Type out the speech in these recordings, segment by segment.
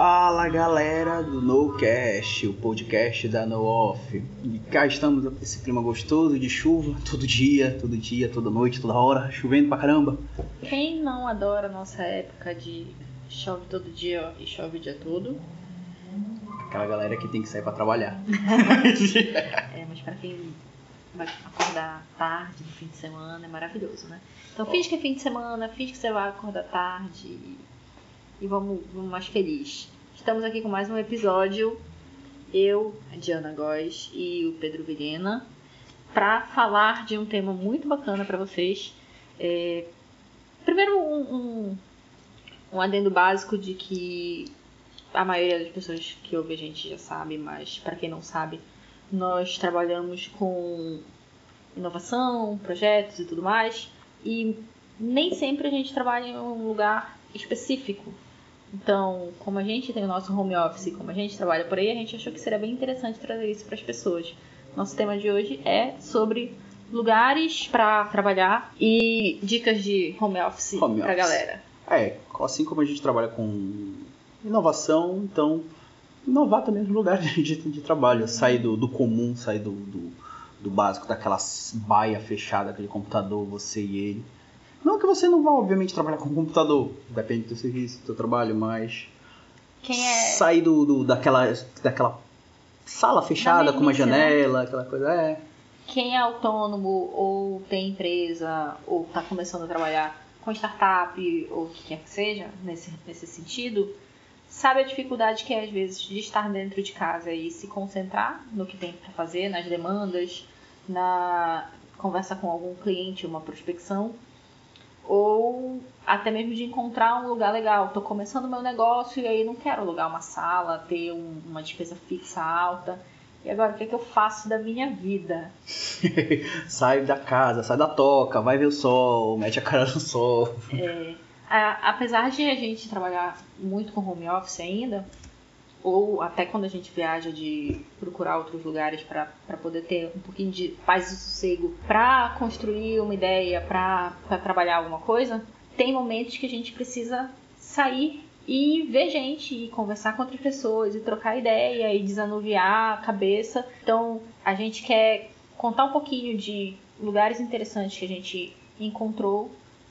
Fala galera do NoCast, o podcast da No Off. E cá estamos esse clima gostoso de chuva, todo dia, todo dia, toda noite, toda hora, chovendo pra caramba. Quem não adora a nossa época de chove todo dia e chove o dia todo? Aquela galera que tem que sair pra trabalhar. É, mas pra quem vai acordar tarde no fim de semana é maravilhoso, né? Então finge que é fim de semana, finge que você vai acordar tarde e, vamos, vamos mais feliz. Estamos aqui com mais um episódio, eu, a Diana Góes e o Pedro Vilhena, para falar de um tema muito bacana para vocês. É, primeiro, um, um, um adendo básico de que a maioria das pessoas que ouve a gente já sabe, mas para quem não sabe, nós trabalhamos com inovação, projetos e tudo mais, e nem sempre a gente trabalha em um lugar específico. Então, como a gente tem o nosso home office, como a gente trabalha por aí, a gente achou que seria bem interessante trazer isso para as pessoas. Nosso tema de hoje é sobre lugares para trabalhar e dicas de home office para office. galera. É, assim como a gente trabalha com inovação, então inovar também nos lugares de, de trabalho, sair do, do comum, sair do, do, do básico, daquela baia fechada, aquele computador, você e ele. Não que você não vá, obviamente, trabalhar com computador, depende do teu serviço, do teu trabalho, mas Quem é sair do, do- daquela, daquela sala fechada com uma né? janela, aquela coisa, é. quem é autônomo ou tem empresa ou está começando a trabalhar com startup ou o que quer que seja nesse, nesse sentido, sabe a dificuldade que é às vezes de estar dentro de casa e se concentrar no que tem para fazer, nas demandas, na conversa com algum cliente, uma prospecção, até mesmo de encontrar um lugar legal. Estou começando meu negócio e aí não quero alugar uma sala, ter um- uma despesa fixa alta. E agora, o que, é que eu faço da minha vida? sai da casa, sai da toca, vai ver o sol, mete a cara no sol. A- apesar de a gente trabalhar muito com home office ainda, ou até quando a gente viaja de procurar outros lugares para poder ter um pouquinho de paz e sossego para construir uma ideia, para trabalhar alguma coisa, tem momentos que a gente precisa sair e ver gente e conversar com outras pessoas e trocar ideia e desanuviar a cabeça. Então, a gente quer contar um pouquinho de lugares interessantes que a gente encontrou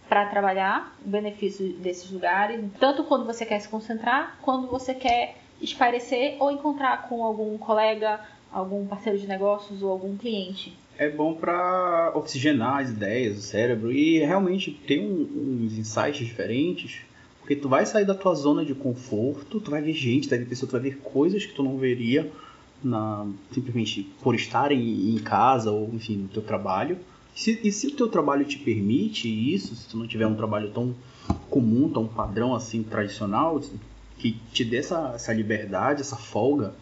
para trabalhar, o benefício desses lugares, tanto quando você quer se concentrar, quando você quer espairecer ou encontrar com algum colega, algum parceiro de negócios ou algum cliente. É bom pra oxigenar as ideias, o cérebro e realmente ter um- uns insights diferentes, porque tu vai sair da tua zona de conforto, tu vai ver gente, tu vai ver pessoas, tu vai ver coisas que tu não veria na, simplesmente por estar em, em casa ou enfim no teu trabalho. Se- e se o teu trabalho te permite isso, se tu não tiver um trabalho tão comum, tão padrão assim, tradicional, que te dê essa, essa liberdade, essa folga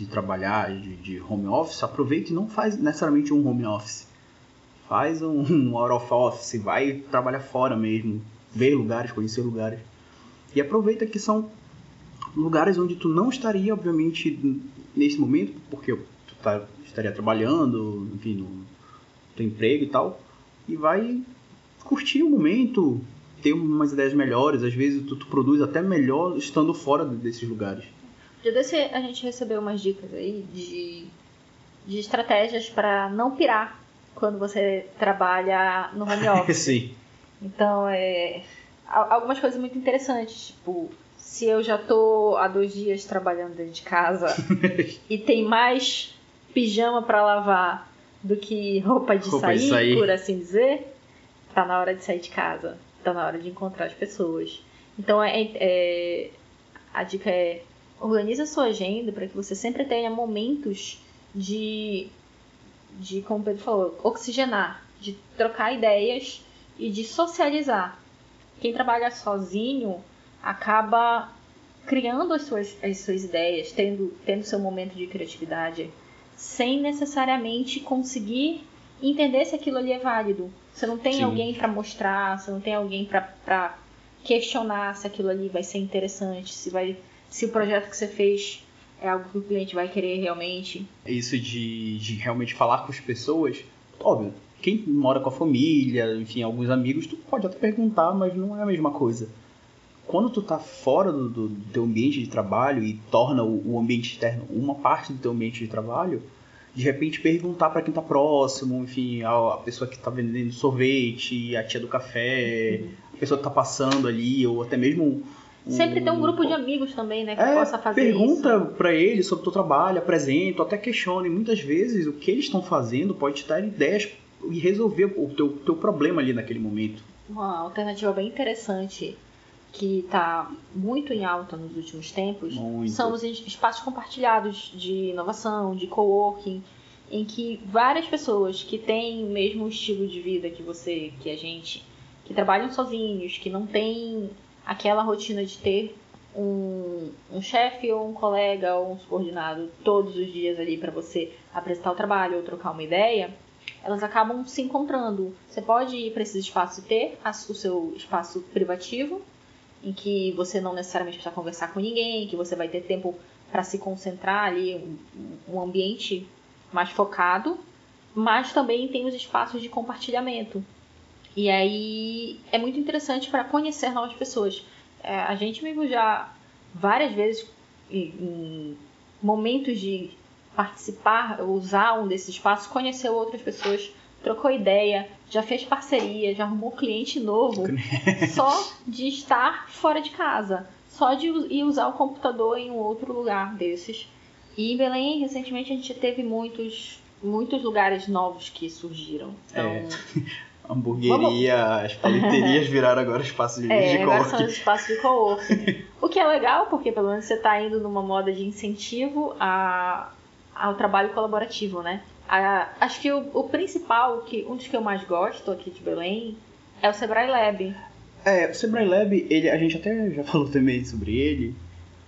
de trabalhar de, de home office, aproveita e não faz necessariamente um home office. Faz um, um out of office, vai trabalhar fora mesmo, ver lugares, conhecer lugares. E aproveita que são lugares onde tu não estaria, obviamente, nesse momento, porque tu tá, estaria trabalhando, enfim, no teu emprego e tal, e vai curtir o momento, ter umas ideias melhores, às vezes tu, tu produz até melhor estando fora desses lugares. Já desse a gente recebeu umas dicas aí de, de estratégias para não pirar quando você trabalha no home office. Sim. Então, é. al- Algumas coisas muito interessantes, tipo, se eu já tô há dois dias trabalhando dentro de casa e tem mais pijama pra lavar do que roupa de, Roupa de sair, sair. por assim dizer, tá na hora de sair de casa, tá na hora de encontrar as pessoas. Então, é, é- a dica é organize a sua agenda para que você sempre tenha momentos de, de, como o Pedro falou, oxigenar, de trocar ideias e de socializar. Quem trabalha sozinho acaba criando as suas, as suas ideias, tendo, tendo seu momento de criatividade, sem necessariamente conseguir entender se aquilo ali é válido. Você não tem Sim. alguém para mostrar, você não tem alguém para questionar se aquilo ali vai ser interessante, se vai se o projeto que você fez é algo que o cliente vai querer realmente. Isso de, de realmente falar com as pessoas, óbvio, quem mora com a família, enfim, alguns amigos, tu pode até perguntar, mas não é a mesma coisa. quando tu tá fora do, do teu ambiente de trabalho e torna o, o, ambiente externo uma parte do teu ambiente de trabalho, de repente perguntar para quem tá próximo, enfim, a, a, pessoa que tá vendendo sorvete, a tia do café, uhum. a pessoa que tá passando ali, ou até mesmo Sempre tem um grupo de amigos também, né, que é, possa fazer pergunta isso. para eles sobre o teu trabalho, apresenta, até questione. Muitas vezes o que eles estão fazendo pode te dar ideias e resolver o teu, teu problema ali naquele momento. Uma alternativa bem interessante que está muito em alta nos últimos tempos muito. são os espaços compartilhados de inovação, de coworking, em que várias pessoas que têm o mesmo estilo de vida que você, que a gente, que trabalham sozinhos, que não têm aquela rotina de ter um, um chefe ou um colega ou um subordinado todos os dias ali para você apresentar o trabalho ou trocar uma ideia, elas acabam se encontrando. Você pode ir para esses espaços e ter o seu espaço privativo, em que você não necessariamente precisa conversar com ninguém, que você vai ter tempo para se concentrar ali, um ambiente mais focado, mas também tem os espaços de compartilhamento. E aí é muito interessante para conhecer novas pessoas. É, a gente mesmo já várias vezes em, momentos de participar, usar um desses espaços, conheceu outras pessoas, trocou ideia, já fez parceria, já arrumou cliente novo, só de estar fora de casa, só de ir usar o computador em um outro lugar desses. E em Belém, recentemente, a gente teve muitos, muitos lugares novos que surgiram. Então, é. hamburgueria, Vamos... as paleterias viraram agora espaços de, é, de co-work. são espaços de co-work. o que é legal, porque pelo menos você está indo numa moda de incentivo a, ao trabalho colaborativo, né? A, acho que o, o, principal, que um dos que eu mais gosto aqui de Belém, é o Sebrae Lab. É, o Sebrae Lab, ele, a gente até já falou também sobre ele.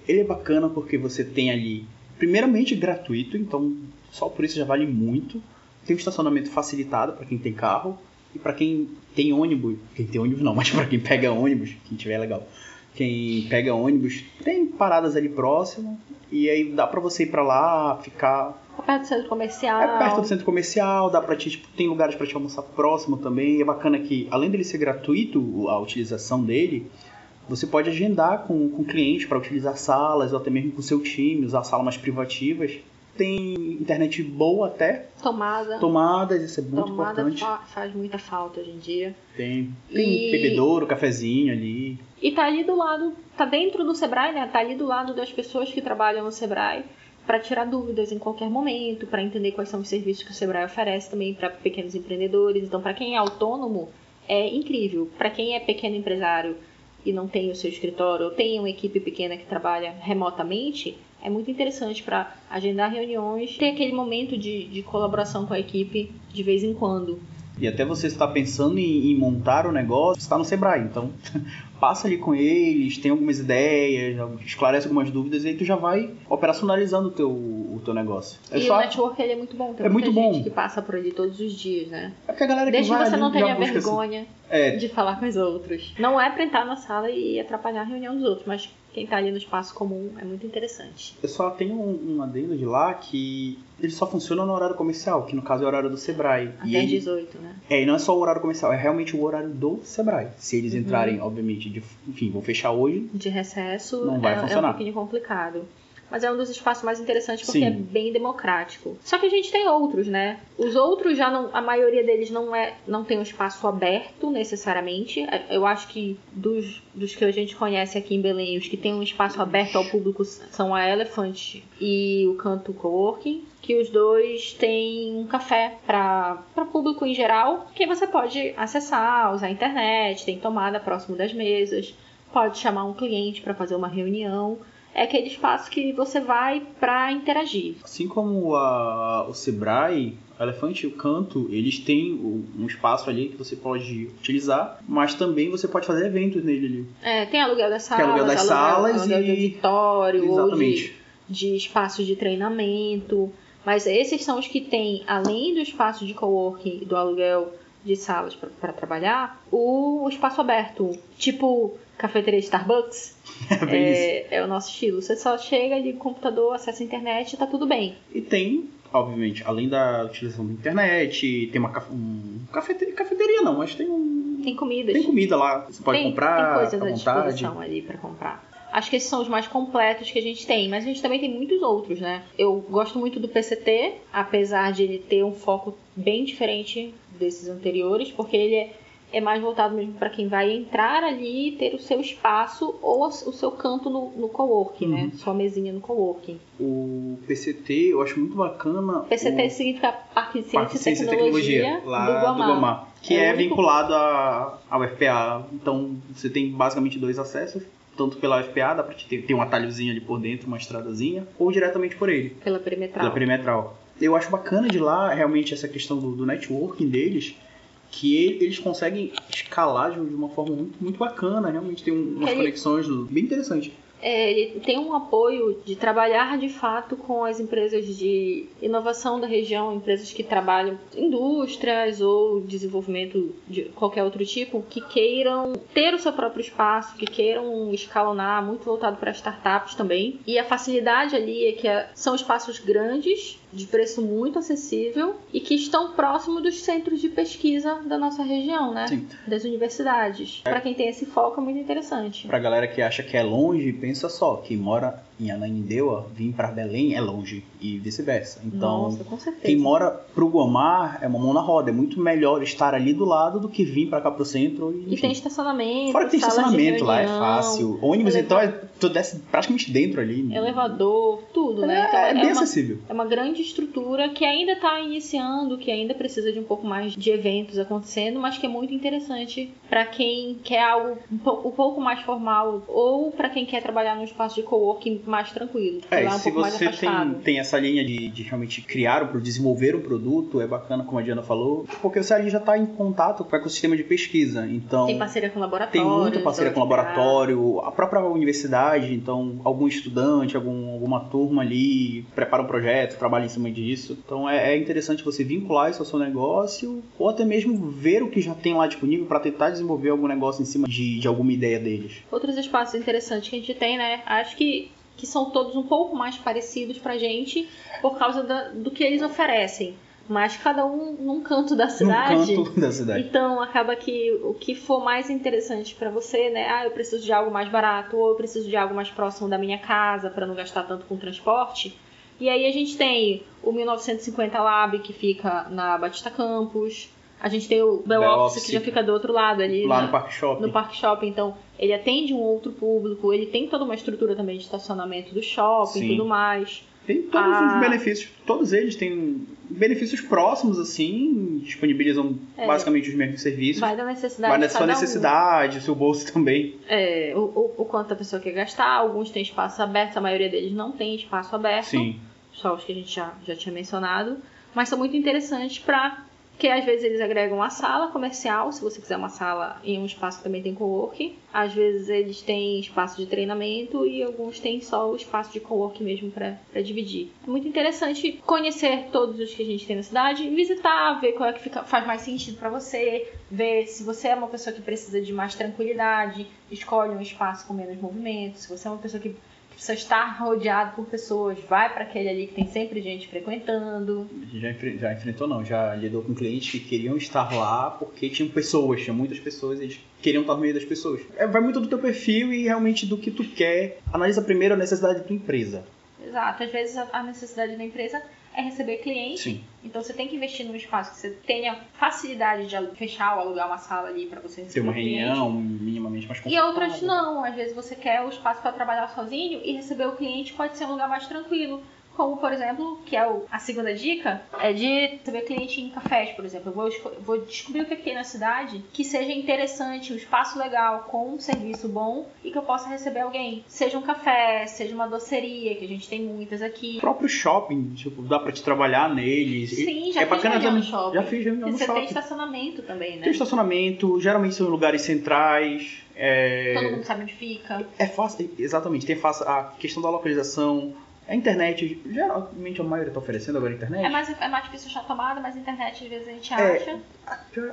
Ele é bacana porque você tem ali, primeiramente gratuito, então só por isso já vale muito. Tem um estacionamento facilitado para quem tem carro e para quem tem ônibus. Quem tem ônibus não, mas para quem pega ônibus, quem tiver legal. Quem pega ônibus, tem paradas ali próximo e aí dá pra você ir pra lá, ficar. É perto do centro comercial. É perto do centro comercial, dá pra te, tipo, tem lugares pra te almoçar próximo também. E é bacana que, além dele ser gratuito, a utilização dele, você pode agendar com, com cliente para utilizar salas, ou até mesmo com seu time, usar salas mais privativas. Tem internet boa até. Tomada. Tomadas, isso é muito Tomada importante. Fa faz muita falta hoje em dia. Tem. Tem e... bebedouro, cafezinho ali. E tá ali do lado, tá dentro do Sebrae, né? Tá ali do lado das pessoas que trabalham no Sebrae para tirar dúvidas em qualquer momento, para entender quais são os serviços que o Sebrae oferece também para pequenos empreendedores. Então, para quem é autônomo, é incrível. Para quem é pequeno empresário e não tem o seu escritório ou tem uma equipe pequena que trabalha remotamente, é muito interessante para agendar reuniões, ter aquele momento de, de colaboração com a equipe de vez em quando. E até você está pensando em, em montar o negócio, está no Sebrae. Então, passa ali com eles, tem algumas ideias, esclarece algumas dúvidas e aí tu já vai operacionalizando o teu, o teu negócio. É e só... o network ele é muito bom. Tem é muito bom. que passa por ali todos os dias, né? É porque a galera Desde que vai que você não tenha assim. vergonha assim. é. de falar com os outros. Não é pra entrar na sala e atrapalhar a reunião dos outros, mas quem está ali no espaço comum é muito interessante. Eu só tenho um, um adendo de lá que ele só funciona no horário comercial, que no caso é o horário do Sebrae. Até e 18, né? É, e não é só o horário comercial, é realmente o horário do Sebrae. Se eles uhum. entrarem, obviamente, de, enfim, vão fechar hoje. De recesso, não vai é, funcionar. é um pouquinho complicado mas é um dos espaços mais interessantes porque Sim. é bem democrático. Só que a gente tem outros, né? Os outros já não, a maioria deles não é, não tem um espaço aberto necessariamente. É, eu acho que dos, dos que a gente conhece aqui em Belém, os que tem um espaço aberto ao público são a Elephant e o Canto Coworking que os dois têm um café para público em geral, que você pode acessar, usar a internet, tem tomada próximo das mesas, pode chamar um cliente para fazer uma reunião é aquele espaço que você vai para interagir. Assim como a, o Sebrae, o Elefante e o Canto, eles têm um espaço ali que você pode utilizar, mas também você pode fazer eventos nele ali. É, tem aluguel das salas, tem aluguel das aluguel, salas aluguel e... de auditório, Exatamente. ou de, de espaço de treinamento. Mas esses são os que têm, além do espaço de coworking e do aluguel de salas para trabalhar, o, o espaço aberto. Tipo, cafeteria Starbucks. É, é, é, o nosso estilo. Você só chega, liga o computador, acessa a internet e tá tudo bem. E tem, obviamente, além da utilização da internet, tem uma um, cafeteria, cafeteria não, mas tem um tem comidas. Tem comida lá, você pode tem, comprar tem coisas à vontade. disposição ali pra comprar. Acho que esses são os mais completos que a gente tem, mas a gente também tem muitos outros, né? Eu gosto muito do PCT, apesar de ele ter um foco bem diferente desses anteriores, porque ele é, é mais voltado mesmo para quem vai entrar ali e ter o seu espaço ou o seu canto no, no coworking, né? Uhum. Sua mesinha no coworking. O PCT eu acho muito bacana. PCT o... significa Parque de Ciência, e Tecnologia, lá do Guamá. Guamá, que É é, vinculado à à UFPA. Então você tem basicamente dois acessos, tanto pela UFPA, dá pra te ter, ter um atalhozinho ali por dentro, uma estradazinha, ou diretamente por ele, Pela perimetral. pela perimetral. Eu acho bacana de lá realmente essa questão do, do networking deles, que ele- eles conseguem escalar de uma forma muito, muito bacana, realmente tem um- umas Ele- conexões bem interessantes. É, ele tem um apoio de trabalhar de fato com as empresas de inovação da região, empresas que trabalham em indústrias ou desenvolvimento de qualquer outro tipo, que queiram ter o seu próprio espaço, que queiram escalonar, muito voltado para startups também. E a facilidade ali é que é- são espaços grandes, de preço muito acessível e que estão próximos dos centros de pesquisa da nossa região, né? Sim. Das universidades. Para quem tem esse foco é muito interessante. Pra galera que acha que é longe, pensa só, quem mora em Ananindeua, vir pra Belém é longe e vice-versa. Então, Nossa, quem mora pro Guamar é uma mão na roda, é muito melhor estar ali do lado do que vir pra cá pro centro e, E enfim. tem estacionamento. Fora que tem estacionamento lá, é reunião, fácil. Ônibus, eleva- então, é, tu desce praticamente dentro ali. Elevador, tudo, né? É, Então, é bem uma, acessível. é uma grande estrutura que ainda está iniciando, que ainda precisa de um pouco mais de eventos acontecendo, mas que é muito interessante para quem quer algo um pouco mais formal ou para quem quer trabalhar num espaço de coworking mais tranquilo. É, lá é um se pouco você tem, afastado. tem essa linha de, de realmente criar, um, desenvolver um produto, é bacana, como a Diana falou, porque você ali já está em contato com o ecossistema de pesquisa. Então, Tem parceria com Tem laboratório. muita parceria com laboratório, a própria universidade, então algum estudante, algum, alguma turma ali prepara um projeto, trabalha em cima disso. Então é, é interessante você vincular isso ao seu negócio ou até mesmo ver o que já tem lá disponível para tentar desenvolver algum negócio em cima de, de alguma ideia deles. Outros espaços interessantes que a gente tem, né? Acho que, que são todos um pouco mais parecidos pra gente por causa da- do que eles oferecem. Mas cada um num canto da cidade. No canto da cidade. Então acaba que o que for mais interessante pra você, né? Ah, eu preciso de algo mais barato ou eu preciso de algo mais próximo da minha casa pra não gastar tanto com transporte. E aí a gente tem o 1950 Lab que fica na Batista Campus. A gente tem o Bell Bell Office, que já fica do outro lado ali. Lá na- no Parque Shopping. no Parque Shopping, então ele atende um outro público, ele tem toda uma estrutura também de estacionamento do shopping e tudo mais. Tem todos Ah. os benefícios, todos eles têm benefícios próximos, assim, disponibilizam É. basicamente os mesmos serviços. Vai da necessidade Vai na de sua um. necessidade, o seu bolso também. É, o, o, o quanto a pessoa quer gastar, alguns têm espaço aberto, a maioria deles não tem espaço aberto. Sim. Só os que a gente já, já tinha mencionado. Mas são muito interessantes para que às vezes eles agregam uma sala comercial, se você quiser uma sala em um espaço que também tem coworking. Às vezes eles têm espaço de treinamento e alguns têm só o espaço de coworking mesmo para dividir. É muito interessante conhecer todos os que a gente tem na cidade, visitar, ver qual é que fica, faz mais sentido para você, ver se você é uma pessoa que precisa de mais tranquilidade, escolhe um espaço com menos movimento. Se você é uma pessoa que precisa estar rodeado por pessoas, vai para aquele ali que tem sempre gente frequentando. Já, já enfrentou não, já lidou com clientes que queriam estar lá porque tinham pessoas, tinha muitas pessoas e eles queriam estar no meio das pessoas. É, vai muito do teu perfil e realmente do que tu quer. Analisa primeiro a necessidade da tua empresa. Exato, às vezes a necessidade da empresa é receber cliente, Sim. então você tem que investir num espaço que você tenha facilidade de fechar ou alugar uma sala ali para você receber Ter uma cliente. reunião minimamente mais E confortável. outras não, às vezes você quer o espaço para trabalhar sozinho e receber o cliente pode ser um lugar mais tranquilo. Como, por exemplo, que é o- a segunda dica, é de receber cliente em cafés, por exemplo. Eu vou, vou descobrir o que tem na cidade que seja interessante, um espaço legal, com um serviço bom e que eu possa receber alguém. Seja um café, seja uma doceria, que a gente tem muitas aqui. O próprio shopping, tipo, dá pra te trabalhar neles. Sim, já é fiz bacana reunião no shopping. Já fiz reunião no você tem shopping. estacionamento também, né? Tem estacionamento, geralmente são lugares centrais. É... Todo mundo sabe onde fica. É fácil, exatamente, tem fácil a questão da localização, a internet, geralmente a maioria tá oferecendo agora a internet. É mais, é mais difícil achar tomada, mas a internet às vezes a gente É. acha.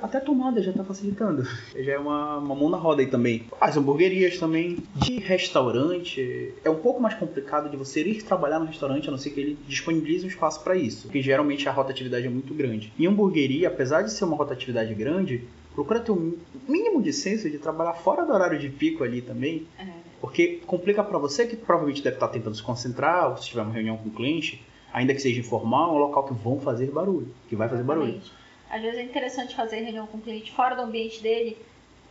Até a tomada já tá facilitando. Já é uma, uma mão na roda aí também. As hamburguerias também. De restaurante, é um pouco mais complicado de você ir trabalhar no restaurante, a não ser que ele disponibilize um espaço para isso. Porque geralmente a rotatividade é muito grande. Em hamburgueria, apesar de ser uma rotatividade grande, procura ter um mínimo de senso de trabalhar fora do horário de pico ali também. É. Porque complica para você que provavelmente deve estar tentando se concentrar, ou se tiver uma reunião com o cliente, ainda que seja informal, é um local que vão fazer barulho, que vai fazer barulho. Exatamente. Às vezes é interessante fazer reunião com o cliente fora do ambiente dele.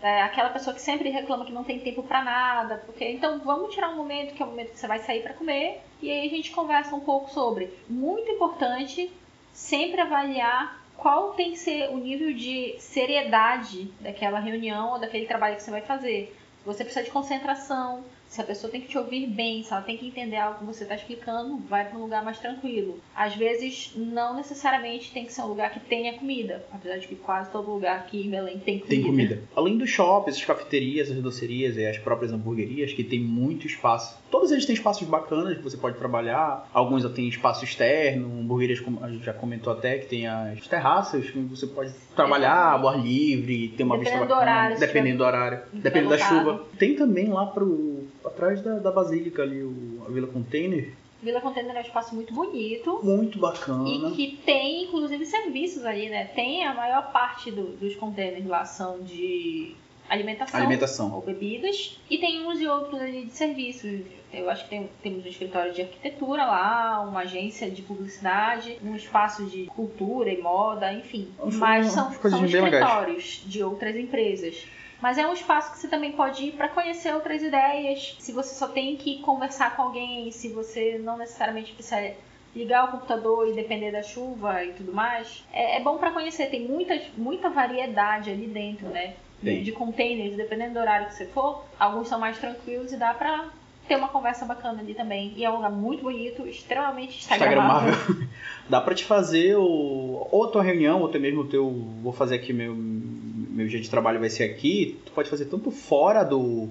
É, aquela pessoa que sempre reclama que não tem tempo para nada, porque então vamos tirar um momento que é o momento que você vai sair para comer e aí a gente conversa um pouco sobre. Muito importante sempre avaliar qual tem que ser o nível de seriedade daquela reunião ou daquele trabalho que você vai fazer. Você precisa de concentração, se a pessoa tem que te ouvir bem, se ela tem que entender algo que você está explicando, vai para um lugar mais tranquilo. Às vezes, não necessariamente tem que ser um lugar que tenha comida, apesar de que quase todo lugar aqui em Belém tem comida. Tem comida. Além dos shoppings, as cafeterias, as docerias e as próprias hamburguerias, que tem muito espaço. Todos eles têm espaços bacanas que você pode trabalhar. Alguns já têm espaço externo, hamburguerias, como a gente já comentou até, que tem as terraças, que você pode trabalhar ao ar livre, ter uma Dependendo vista do bacana. horário, se dependendo do horário. Dependendo da chuva. Tem também lá pro atrás da, da Basílica ali, o, a Vila Container. Vila Container é um espaço muito bonito. Muito bacana. E que tem, inclusive, serviços ali, né? Tem a maior parte do- dos containers lá são de alimentação, Alimentação. ou bebidas. E tem uns e outros ali de serviços. Eu acho que tem- temos um escritório de arquitetura lá, uma agência de publicidade, um espaço de cultura e moda, enfim. Mas são, são escritórios de outras empresas. Mas é um espaço que você também pode ir para conhecer outras ideias. Se você só tem que conversar com alguém, se você não necessariamente precisa ligar o computador e depender da chuva e tudo mais, é, é bom para conhecer. Tem muita, muita variedade ali dentro, né? Tem. De containers, dependendo do horário que você for. Alguns são mais tranquilos e dá pra ter uma conversa bacana ali também. E é um lugar muito bonito, extremamente instagramável. Instagramável. Dá pra te fazer o, ou tua reunião, ou até mesmo o teu. Vou fazer aqui meu, meu dia de trabalho vai ser aqui. Tu pode fazer tanto fora do,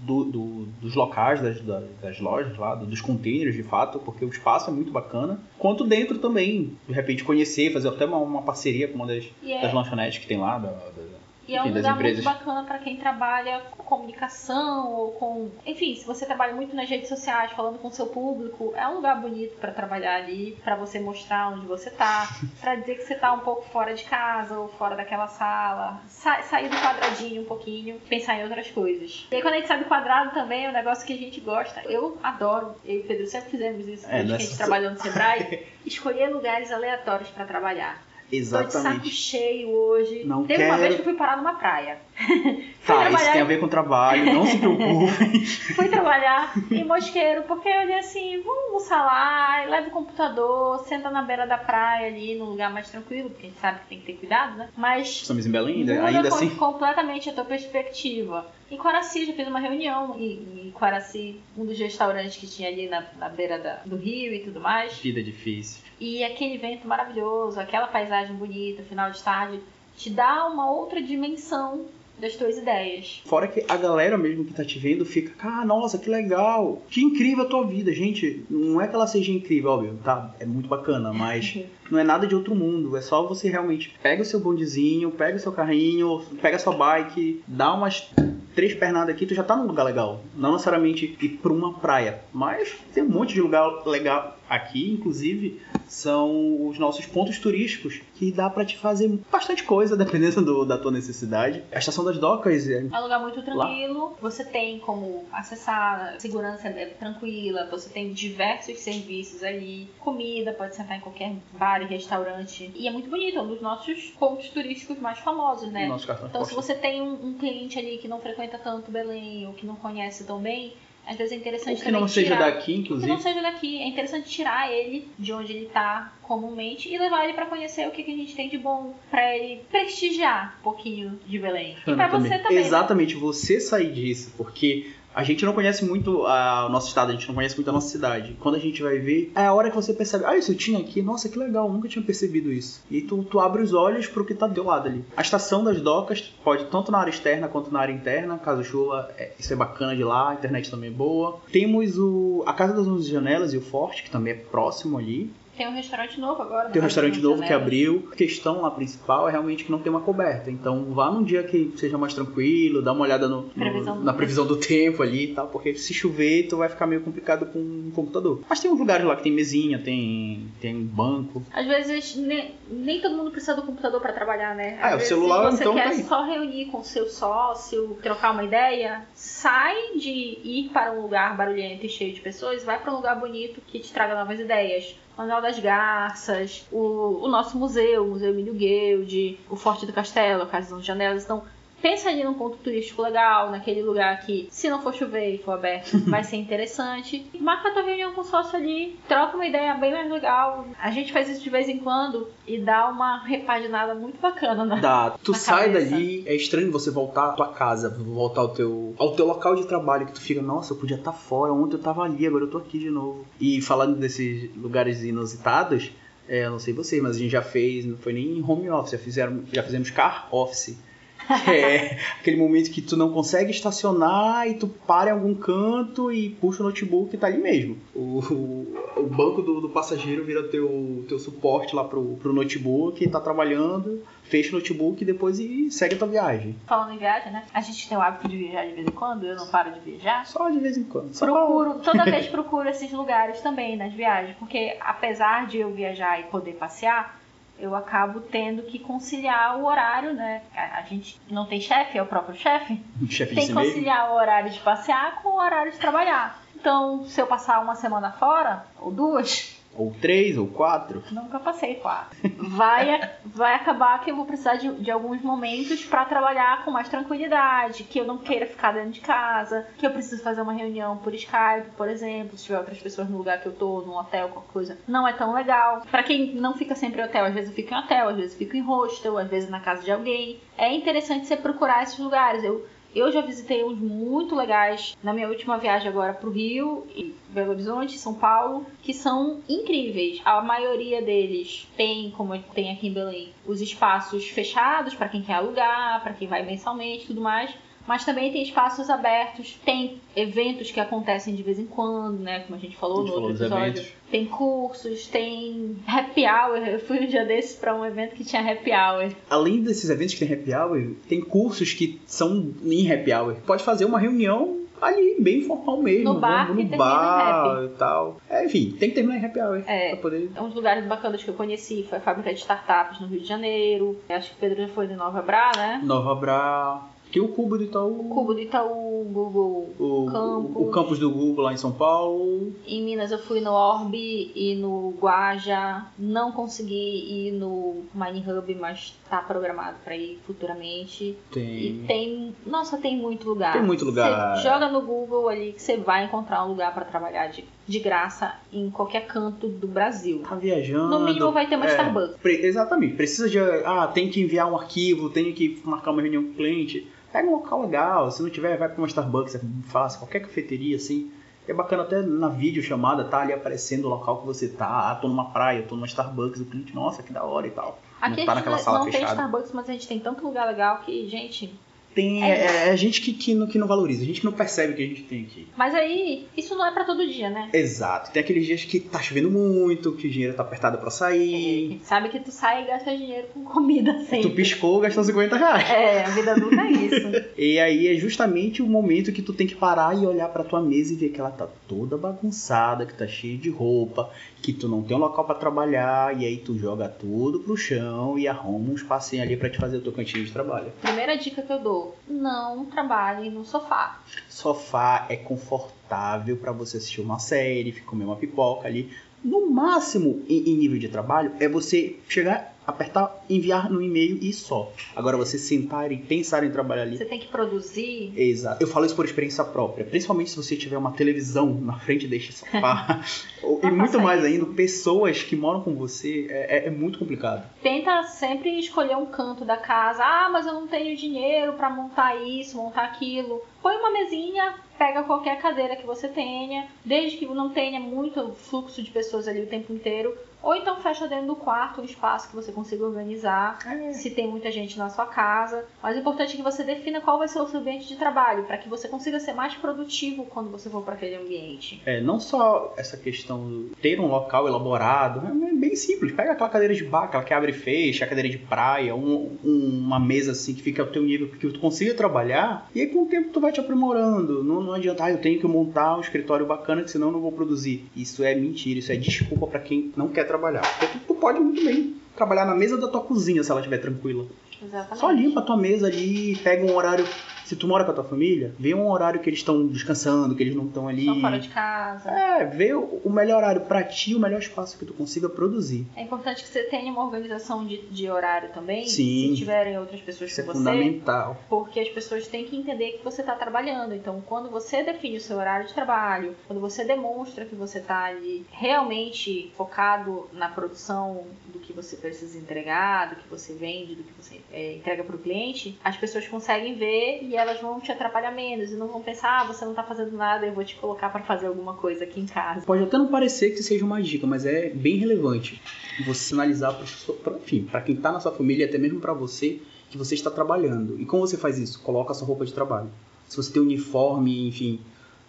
do- do- dos locais, das, das, lojas lá, do- dos containers de fato, porque o espaço é muito bacana. Quanto dentro também. De repente conhecer, fazer até uma, uma parceria com uma das, é, das lanchonetes que tem lá. da- da- E é um lugar empresas. muito bacana para quem trabalha com comunicação ou com. Enfim, se você trabalha muito nas redes sociais, falando com o seu público, é um lugar bonito para trabalhar ali, para você mostrar onde você tá, para dizer que você tá um pouco fora de casa ou fora daquela sala, sa sair do quadradinho um pouquinho, pensar em outras coisas. E aí quando a gente sai do quadrado também é um negócio que a gente gosta. Eu adoro, eu e o Pedro sempre fizemos isso, É, que a gente trabalhou no Sebrae, escolher lugares aleatórios para trabalhar. Tô de saco Exatamente. cheio hoje. Não Teve uma quero. vez que eu fui parar numa praia. Tá, trabalhar isso tem a ver com trabalho, não se preocupe. Fui trabalhar em Mosqueiro, porque eu olhei assim, vamos almoçar lá, leva o computador, senta na beira da praia ali, num lugar mais tranquilo, porque a gente sabe que tem que ter cuidado, né? Mas Estamos em Belém, ainda com- assim. completamente a tua perspectiva. Em Quaraci, já fiz uma reunião em, em Quaraci, um dos restaurantes que tinha ali na, na beira da- do rio e tudo mais. Vida difícil. E aquele vento maravilhoso, aquela paisagem bonita, final de tarde, te dá uma outra dimensão das tuas ideias. Fora que a galera mesmo que tá te vendo fica, ah, nossa, que legal, que incrível a tua vida, gente. Não é que ela seja incrível, óbvio, tá? É muito bacana, mas não é nada de outro mundo. É só você realmente pega o seu bondezinho, pega o seu carrinho, pega a sua bike, dá umas três pernadas aqui, tu já tá num lugar legal. Não necessariamente ir pra uma praia, mas tem um monte de lugar legal aqui, inclusive são os nossos pontos turísticos que dá pra te fazer bastante coisa dependendo do- da tua necessidade. A estação das docas é É um lugar muito tranquilo, você tem como acessar, segurança é tranquila, você tem diversos serviços ali, comida, pode sentar em qualquer bar e restaurante. E é muito bonito, é um dos nossos pontos turísticos mais famosos, né? Então, se você tem um, um cliente ali que não frequenta tanto Belém ou que não conhece tão bem, às vezes é interessante Ou que não seja tirar. daqui, que inclusive. não seja daqui, é interessante tirar ele de onde ele tá comumente e levar ele pra conhecer o que, que a gente tem de bom, pra ele prestigiar um pouquinho de Belém. E pra você também. né? Exatamente, você sair disso, porque a gente não conhece muito a- o nosso estado, a gente não conhece muito a nossa cidade. Quando a gente vai ver, é a hora que você percebe, ah, isso eu tinha aqui, nossa, que legal, nunca tinha percebido isso. E tu, tu abre os olhos pro que tá do lado ali. A estação das docas pode tanto na área externa quanto na área interna, caso chuva, é, isso é bacana de lá, a internet também é boa. Temos o, a Casa das 11 Janelas e o Forte, que também é próximo ali. Tem um restaurante novo agora. Tem um né? restaurante novo que janelas. abriu. A questão lá principal é realmente que não tem uma coberta. Então vá num dia que seja mais tranquilo, dá uma olhada no, no- Previsão do na previsão do tempo ali e tal, porque se chover, tu vai ficar meio complicado com o computador. Mas tem uns lugares lá que tem mesinha, tem, tem banco. Às vezes nem, nem todo mundo precisa do computador para trabalhar, né? Ah, Às o celular, você então, quer tá só reunir com o seu sócio, trocar uma ideia, sai de ir para um lugar barulhento e cheio de pessoas, vai para um lugar bonito que te traga novas ideias. Manuel das Garças, o, o nosso museu, o Museu Emílio o Forte do Castelo, a Casa das Janelas. Então, pensa ali num ponto turístico legal, naquele lugar que, se não for chover e for aberto, vai ser interessante. Marca a tua reunião com o sócio ali, troca uma ideia bem mais legal. A gente faz isso de vez em quando e dá uma repaginada muito bacana, né? Dá. Tu Na sai cabeça. dali, é estranho você voltar à tua casa, voltar ao teu, ao teu local de trabalho, que tu fica, nossa, eu podia estar fora, ontem eu tava ali, agora eu tô aqui de novo. E falando desses lugares inusitados, é, eu não sei vocês, mas a gente já fez, não foi nem em home office, já, fizeram, já fizemos car office. É aquele momento que tu não consegue estacionar e tu para em algum canto e puxa o notebook e tá ali mesmo. O, o, o banco do, do passageiro vira teu, teu suporte lá pro, pro notebook tá trabalhando, fecha o notebook e depois e segue a tua viagem. Falando em viagem, né? A gente tem o hábito de viajar de vez em quando, eu não paro de viajar. Só de vez em quando. Só Procuro, toda vez procuro esses lugares também nas viagens, porque apesar de eu viajar e poder passear, eu acabo tendo que conciliar o horário, né? A, gente não tem chefe, é o próprio chefe. chefe Tem que mesmo. conciliar o horário de passear com o horário de trabalhar. Então, se eu passar uma semana fora, ou duas, Ou três, ou quatro. Nunca passei quatro. Vai, vai acabar que eu vou precisar de, de alguns momentos para trabalhar com mais tranquilidade, que eu não queira ficar dentro de casa, que eu preciso fazer uma reunião por Skype, por exemplo, se tiver outras pessoas no lugar que eu tô, num hotel, qualquer coisa, não é tão legal. Para quem não fica sempre em hotel, às vezes eu fico em hotel, às vezes eu fico em hostel, às vezes na casa de alguém. É interessante você procurar esses lugares. Eu eu já visitei uns muito legais na minha última viagem agora pro Rio, e Belo Horizonte, São Paulo, que são incríveis. A maioria deles tem, como tem aqui em Belém, os espaços fechados para quem quer alugar, para quem vai mensalmente tudo mais. Mas também tem espaços abertos, tem eventos que acontecem de vez em quando, né? Como a gente falou A gente no falou outro dos episódio. eventos. Tem cursos, tem happy hour. Eu fui um dia desses para um evento que tinha happy hour. Além desses eventos que tem happy hour, tem cursos que são em happy hour. Pode fazer uma reunião ali, bem informal mesmo. No bar vamos no bar e tal. É, enfim, tem que terminar em happy hour. É. Poder... uns lugares bacanas que eu conheci foi a fábrica de startups no Rio de Janeiro. Acho que o Pedro já foi de Nova Bra, né? Nova Bra. Tem o Cubo do Itaú. O Cubo do Itaú, Google. O, Campus. o, o campus do Google lá em São Paulo. Em Minas eu fui no Orb e no Guaja. Não consegui ir no Mine Hub, mas tá programado para ir futuramente. E Tem. tem, nossa, tem muito lugar. Tem muito lugar. Você joga no Google ali que você vai encontrar um lugar para trabalhar de, de graça em qualquer canto do Brasil. Tá viajando. No mínimo vai ter uma É. Starbucks. Pre- exatamente. Precisa de. Ah, tem que enviar um arquivo, tem que marcar uma reunião com o cliente. Pega um local legal. Se não tiver, vai pra uma Starbucks, é fácil. Qualquer cafeteria assim. É bacana até na videochamada, tá ali aparecendo o local que você tá. Ah, tô numa praia, tô numa Starbucks, o cliente, nossa, que da hora e tal. Aqui não tá naquela sala não tem fechada. Starbucks, mas a gente tem tanto lugar legal que, gente. Tem, É é, é a gente que, que, não, que não valoriza, a gente não percebe o que a gente tem aqui. Mas aí, isso não é pra todo dia, né? Exato. Tem aqueles dias que tá chovendo muito, que o dinheiro tá apertado pra sair. Sabe que tu sai e gasta dinheiro com comida sempre. Tu piscou, gastou 50 reais. É, a vida adulta é isso. E aí é justamente o momento que tu tem que parar e olhar pra tua mesa e ver que ela tá toda bagunçada, que tá cheia de roupa, que tu não tem um local pra trabalhar, e aí tu joga tudo pro chão e arruma um espacinho ali pra te fazer o teu cantinho de trabalho. Primeira dica que eu dou: não trabalhe no sofá. Sofá é confortável pra você assistir uma série, comer uma pipoca ali. No máximo, em nível de trabalho, é você chegar, apertar, enviar no e-mail e só. Agora você sentar e pensar em trabalhar ali Você tem que produzir. Exato. Eu falo isso por experiência própria. Principalmente se você tiver uma televisão na frente deste sofá. E muito mais isso. ainda, pessoas que moram com você, é, é- é muito complicado. Tenta sempre escolher um canto da casa. Ah, mas eu não tenho dinheiro pra montar isso, montar aquilo. Põe uma mesinha, pega qualquer cadeira que você tenha, desde que não tenha muito fluxo de pessoas ali o tempo inteiro. Ou então fecha dentro do quarto um espaço que você consiga organizar. se tem muita gente na sua casa. Mas o importante é que você defina qual vai ser o seu ambiente de trabalho, para que você consiga ser mais produtivo quando você for para aquele ambiente. É, não só essa questão de ter um local elaborado, é bem simples. Pega aquela cadeira de bar, aquela que abre e fecha, a cadeira de praia, um, um, uma mesa assim que fica ao teu nível que tu consiga trabalhar. E aí com o tempo tu vai te aprimorando. Não, não adianta, ah, eu tenho que montar um escritório bacana que senão eu não vou produzir. Isso é mentira, isso é desculpa para quem não quer trabalhar. Porque tu, tu pode muito bem trabalhar na mesa da tua cozinha se ela estiver tranquila. Exatamente. Só limpa a tua mesa ali, pega um horário. Se tu mora com a tua família, vê um horário que eles estão descansando, que eles não estão ali. Estão fora de casa. É, vê o melhor horário pra ti, o melhor espaço que tu consiga produzir. É importante que você tenha uma organização de, de horário também. Sim. Se tiverem outras pessoas Isso é com você. fundamental. Porque as pessoas têm que entender que você está trabalhando. Então, quando você define o seu horário de trabalho, quando você demonstra que você está ali realmente focado na produção do que você precisa entregar, do que você vende, do que você é, entrega para o cliente, as pessoas conseguem ver e elas vão te atrapalhar menos e não vão pensar, ah, você não está fazendo nada, eu vou te colocar para fazer alguma coisa aqui em casa. Pode até não parecer que seja uma dica, mas é bem relevante você sinalizar para quem tá na sua família, até mesmo para você, que você está trabalhando. E como você faz isso? Coloca a sua roupa de trabalho. Se você tem um uniforme, enfim,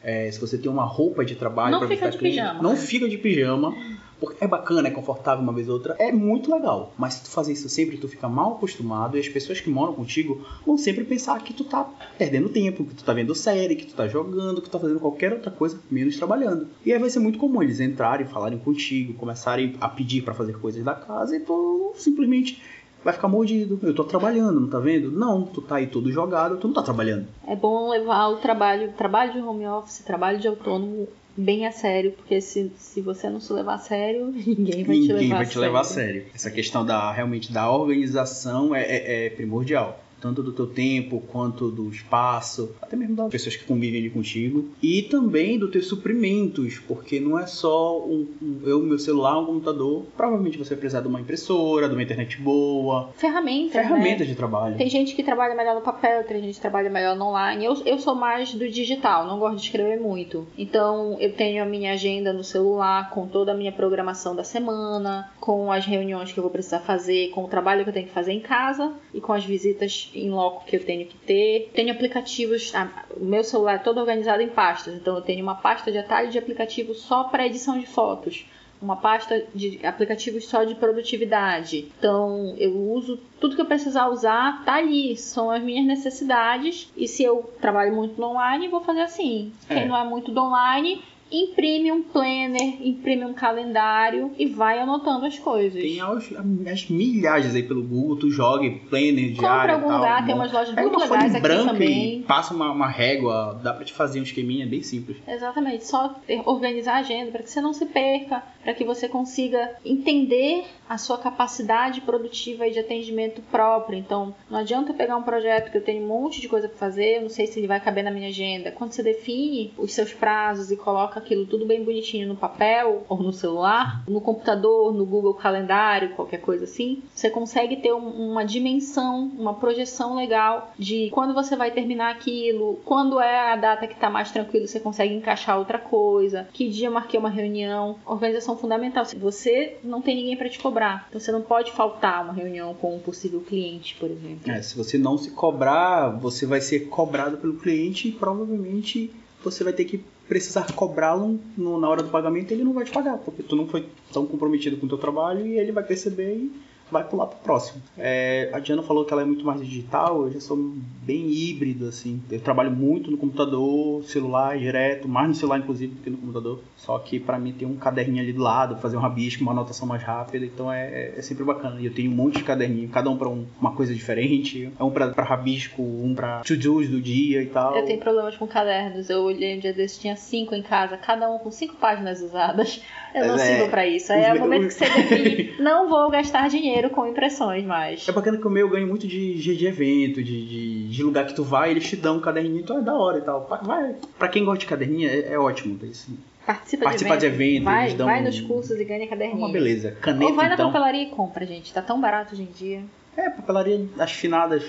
é, se você tem uma roupa de trabalho Não para fica de cliente, pijama. não fica de pijama. Porque é bacana, é confortável uma vez ou outra, é muito legal. Mas se tu fazer isso sempre, tu fica mal acostumado e as pessoas que moram contigo vão sempre pensar que tu tá perdendo tempo, que tu tá vendo série, que tu tá jogando, que tu tá fazendo qualquer outra coisa, menos trabalhando. E aí vai ser muito comum eles entrarem, falarem contigo, começarem a pedir para fazer coisas da casa e tu simplesmente vai ficar mordido. Eu tô trabalhando, não tá vendo? Não, tu tá aí todo jogado, tu não tá trabalhando. É bom levar o trabalho, trabalho de home office, trabalho de autônomo bem a sério, porque se, se você não se levar a sério, ninguém vai te Ninguém levar vai a te levar a sério. sério. Essa questão da realmente da organização é, é- é primordial. Tanto do teu tempo quanto do espaço, até mesmo das pessoas que convivem ali contigo. E também dos teus suprimentos, porque não é só um, um- eu, meu celular, um computador. Provavelmente você vai precisar de uma impressora, de uma internet boa, Ferramentas, né? ferramentas de trabalho. Tem gente que trabalha melhor no papel, tem gente que trabalha melhor no online. Eu, eu sou mais do digital, não gosto de escrever muito. Então eu tenho a minha agenda no celular com toda a minha programação da semana, com as reuniões que eu vou precisar fazer, com o trabalho que eu tenho que fazer em casa e com as visitas em loco que eu tenho que ter. Tenho aplicativos, ah, o meu celular é todo organizado em pastas, então eu tenho uma pasta de atalho de aplicativo só para edição de fotos uma pasta de aplicativos só de produtividade. Então, eu uso tudo que eu precisar usar, tá ali, são as minhas necessidades. E se eu trabalho muito no online, vou fazer assim. É. Quem não é muito do online, imprime um planner, imprime um calendário e vai anotando as coisas. Tem aos, as milhares aí pelo Google, tu joga planner, Compra diário algum e tal. lugar, tem bom. umas lojas Pega muito uma legais aqui branca também. e passa uma, uma régua, dá pra te fazer um esqueminha bem simples. Exatamente, só ter- organizar a agenda para que você não se perca, para que você consiga entender a sua capacidade produtiva e de atendimento próprio. Então, não adianta eu pegar um projeto que eu tenho um monte de coisa para fazer, eu não sei se ele vai caber na minha agenda. Quando você define os seus prazos e coloca aquilo tudo bem bonitinho no papel ou no celular, no computador, no Google Calendário, qualquer coisa assim, você consegue ter um- uma dimensão, uma projeção legal de quando você vai terminar aquilo, quando é a data que tá mais tranquilo, você consegue encaixar outra coisa, que dia marquei uma reunião, organização fundamental. Você não tem ninguém para te cobrar, então você não pode faltar uma reunião com um possível cliente, por exemplo. É, se você não se cobrar, você vai ser cobrado pelo cliente e provavelmente você vai ter que precisar cobrá-lo na hora do pagamento ele não vai te pagar, porque tu não foi tão comprometido com o teu trabalho e ele vai perceber e vai pular pro próximo. É, a Diana falou que ela é muito mais digital, eu já sou bem híbrido, assim. Eu trabalho muito no computador, celular direto, mais no celular inclusive do que no computador. Só que pra mim tem um caderninho ali do lado, fazer um rabisco, uma anotação mais rápida, então é, é sempre bacana. E eu tenho um monte de caderninho, cada um pra um- uma coisa diferente. É um pra, pra rabisco, um pra to-dos do dia e tal. Eu tenho problemas com cadernos. Eu olhei um dia desse, tinha cinco em casa, cada um com cinco páginas usadas. Eu não é, sirvo pra isso. É o me- momento que você define, não vou gastar dinheiro com impressões mais. É bacana que o meu ganha muito de, de, de evento, de, de, de lugar que tu vai, eles te dão um caderninho, então é da hora e tal. Vai, pra quem gosta de caderninho, é, é ótimo. Isso. Participa, Participar de evento, vai, eles dão vai um- nos cursos e ganha É caderninho. uma beleza. Caneta, Ou vai na então. papelaria e compra, gente. Tá tão barato hoje em dia. É, papelaria, as finadas,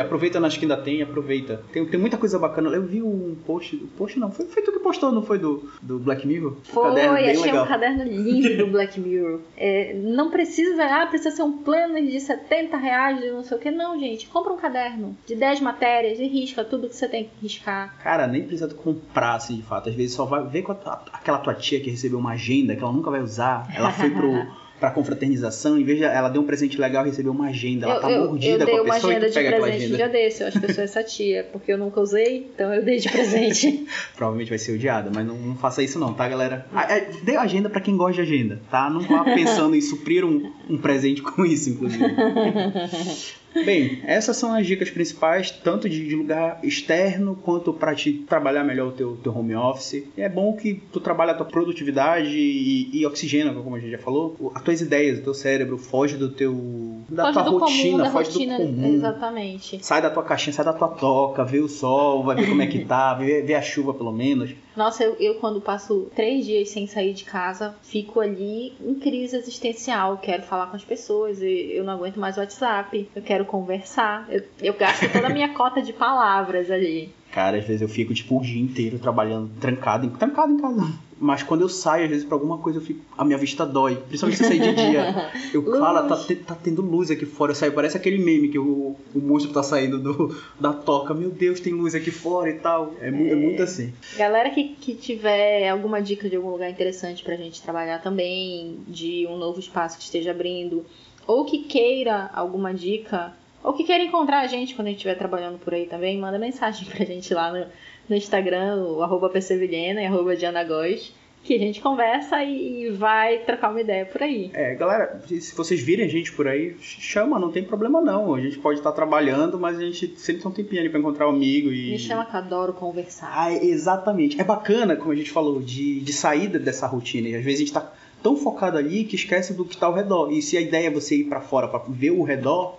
aproveita nas que ainda tem, aproveita. Tem, tem muita coisa bacana. Eu vi um post, post não, foi, foi tu que postou, não foi do, do Black Mirror? Um Foi, caderno bem achei legal. um caderno lindo do Black Mirror. É, não precisa, ah, precisa ser um planner de 70 reais, de não sei o que. Não, gente. Compra um caderno de 10 matérias e risca tudo que você tem que riscar. Cara, nem precisa comprar, assim, de fato. Às vezes só vai ver com a aquela tua tia que recebeu uma agenda que ela nunca vai usar. Ela foi pro. pra confraternização, em vez de ela deu um presente legal e recebeu uma agenda, ela Eu, tá eu, mordida eu com a uma pessoa agenda tu de pega aquela presente um agenda. dia desse. Eu acho que eu sou essa tia, porque eu nunca usei, então eu dei de presente. Provavelmente vai ser odiada, mas não, não faça isso não, tá, galera? Ah, é, Dê agenda pra quem gosta de agenda, tá? Não vá pensando em suprir um, um presente com isso, inclusive. Bem, essas são as dicas principais, tanto de, de lugar externo quanto para te trabalhar melhor o teu, teu home office. E é bom que tu trabalhe a tua produtividade e, e oxigena, como a gente já falou, as tuas ideias, o teu cérebro, foge do teu da foge tua do rotina, comum, da foge rotina. do comum. Exatamente. Sai da tua caixinha, sai da tua toca, vê o sol, vai ver como é que tá, vê, vê a chuva pelo menos. Nossa, eu, eu quando passo três dias sem sair de casa, fico ali em crise existencial. Quero falar com as pessoas, e eu não aguento mais o WhatsApp, eu quero conversar. Eu, eu gasto toda a minha cota de palavras ali. Cara, às vezes eu fico tipo o dia inteiro trabalhando trancado, trancado em casa. Mas quando eu saio, às vezes, pra alguma coisa, eu fico. A minha vista dói. Principalmente se eu sair de dia. Eu, cara, tá, te- tá tendo luz aqui fora. Eu saio, parece aquele meme que o, o monstro tá saindo do, da toca. Meu Deus, tem luz aqui fora e tal. É, mu- é muito assim. Galera que, que tiver alguma dica de algum lugar interessante pra gente trabalhar também, de um novo espaço que esteja abrindo, ou que queira alguma dica, ou que queira encontrar a gente quando a gente estiver trabalhando por aí também, manda mensagem pra gente lá no, no Instagram, o arroba PCVilhena e arroba Diana Góes, que a gente conversa e, vai trocar uma ideia por aí. É, galera, se vocês virem a gente por aí, chama, não tem problema não. A gente pode estar trabalhando, mas a gente sempre tem um tempinho ali pra encontrar um amigo e. Me chama que eu adoro conversar. Ah, exatamente. É bacana, como a gente falou, de, de saída dessa rotina. E às vezes a gente tá tão focado ali que esquece do que tá ao redor. E se a ideia é você ir pra fora pra ver o redor,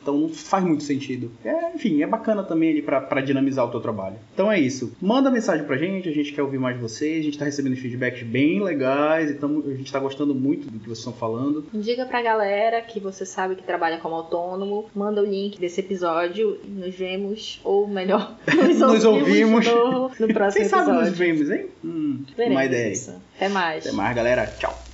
então não faz muito sentido. É, enfim, é bacana também ali pra dinamizar o teu trabalho. Então é isso. Manda mensagem pra gente, a gente quer ouvir mais de vocês. A gente tá recebendo feedbacks bem legais, então a gente tá gostando muito do que vocês estão falando. Diga pra galera que você sabe que trabalha como autônomo, manda o link desse episódio e nos vemos, ou melhor, nos, Nos ouvimos. No, no próximo Quem sabe episódio. nos vemos, hein? Hum, Veremos uma ideia. isso. Até mais. Até mais, galera. Tchau.